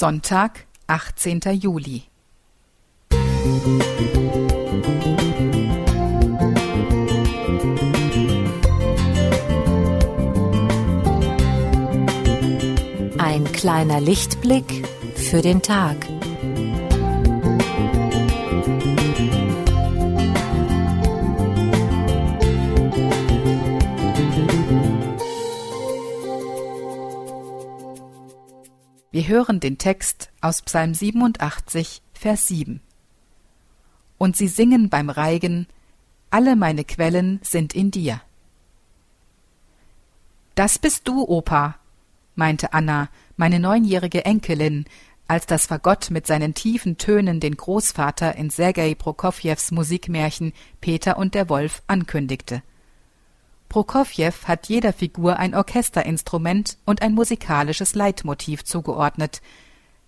Sonntag, 18. Juli. Ein kleiner Lichtblick für den Tag. Wir hören den Text aus Psalm 87, Vers 7. Und sie singen beim Reigen, alle meine Quellen sind in dir. Das bist du, Opa, meinte Anna, meine neunjährige Enkelin, als das Fagott mit seinen tiefen Tönen den Großvater in Sergei Prokofjews Musikmärchen Peter und der Wolf ankündigte. Prokofjew hat jeder Figur ein Orchesterinstrument und ein musikalisches Leitmotiv zugeordnet.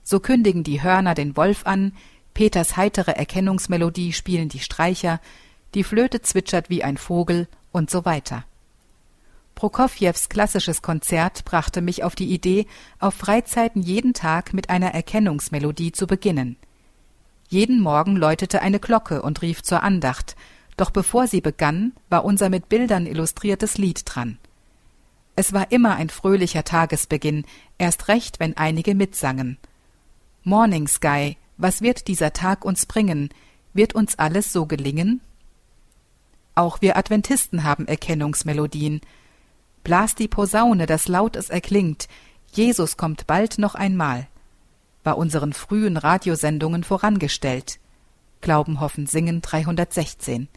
So kündigen die Hörner den Wolf an, Peters heitere Erkennungsmelodie spielen die Streicher, die Flöte zwitschert wie ein Vogel und so weiter. Prokofjews klassisches Konzert brachte mich auf die Idee, auf Freizeiten jeden Tag mit einer Erkennungsmelodie zu beginnen. Jeden Morgen läutete eine Glocke und rief zur Andacht, doch bevor sie begann, war unser mit Bildern illustriertes Lied dran. Es war immer ein fröhlicher Tagesbeginn, erst recht, wenn einige mitsangen. Morning Sky, was wird dieser Tag uns bringen? Wird uns alles so gelingen? Auch wir Adventisten haben Erkennungsmelodien. Blas die Posaune, dass laut es erklingt, Jesus kommt bald noch einmal, war unseren frühen Radiosendungen vorangestellt. Glauben, Hoffen, Singen 316.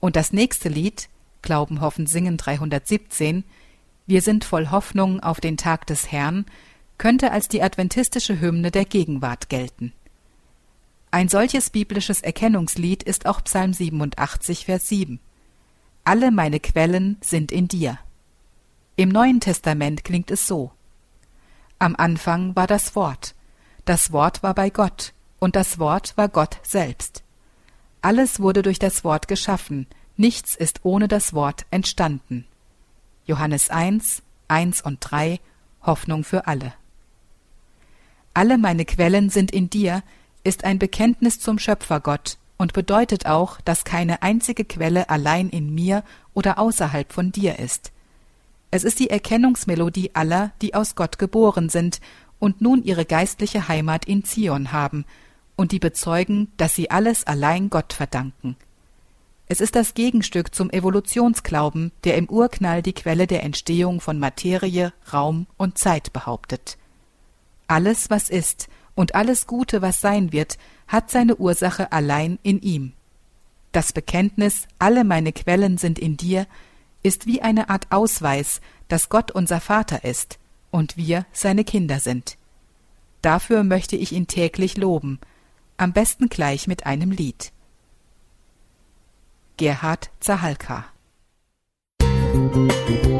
Und das nächste Lied, Glauben, Hoffen, Singen 317, Wir sind voll Hoffnung auf den Tag des Herrn, könnte als die adventistische Hymne der Gegenwart gelten. Ein solches biblisches Erkennungslied ist auch Psalm 87, Vers 7. Alle meine Quellen sind in dir. Im Neuen Testament klingt es so. Am Anfang war das Wort. Das Wort war bei Gott, und das Wort war Gott selbst. Alles wurde durch das Wort geschaffen, nichts ist ohne das Wort entstanden. Johannes 1, 1 und 3, Hoffnung für alle. Alle meine Quellen sind in dir ist ein Bekenntnis zum Schöpfergott und bedeutet auch, dass keine einzige Quelle allein in mir oder außerhalb von dir ist. Es ist die Erkennungsmelodie aller, die aus Gott geboren sind und nun ihre geistliche Heimat in Zion haben und die bezeugen, dass sie alles allein Gott verdanken. Es ist das Gegenstück zum Evolutionsglauben, der im Urknall die Quelle der Entstehung von Materie, Raum und Zeit behauptet. Alles, was ist, und alles Gute, was sein wird, hat seine Ursache allein in ihm. Das Bekenntnis, alle meine Quellen sind in dir, ist wie eine Art Ausweis, dass Gott unser Vater ist und wir seine Kinder sind. Dafür möchte ich ihn täglich loben, am besten gleich mit einem Lied. Gerhard Zahalka Musik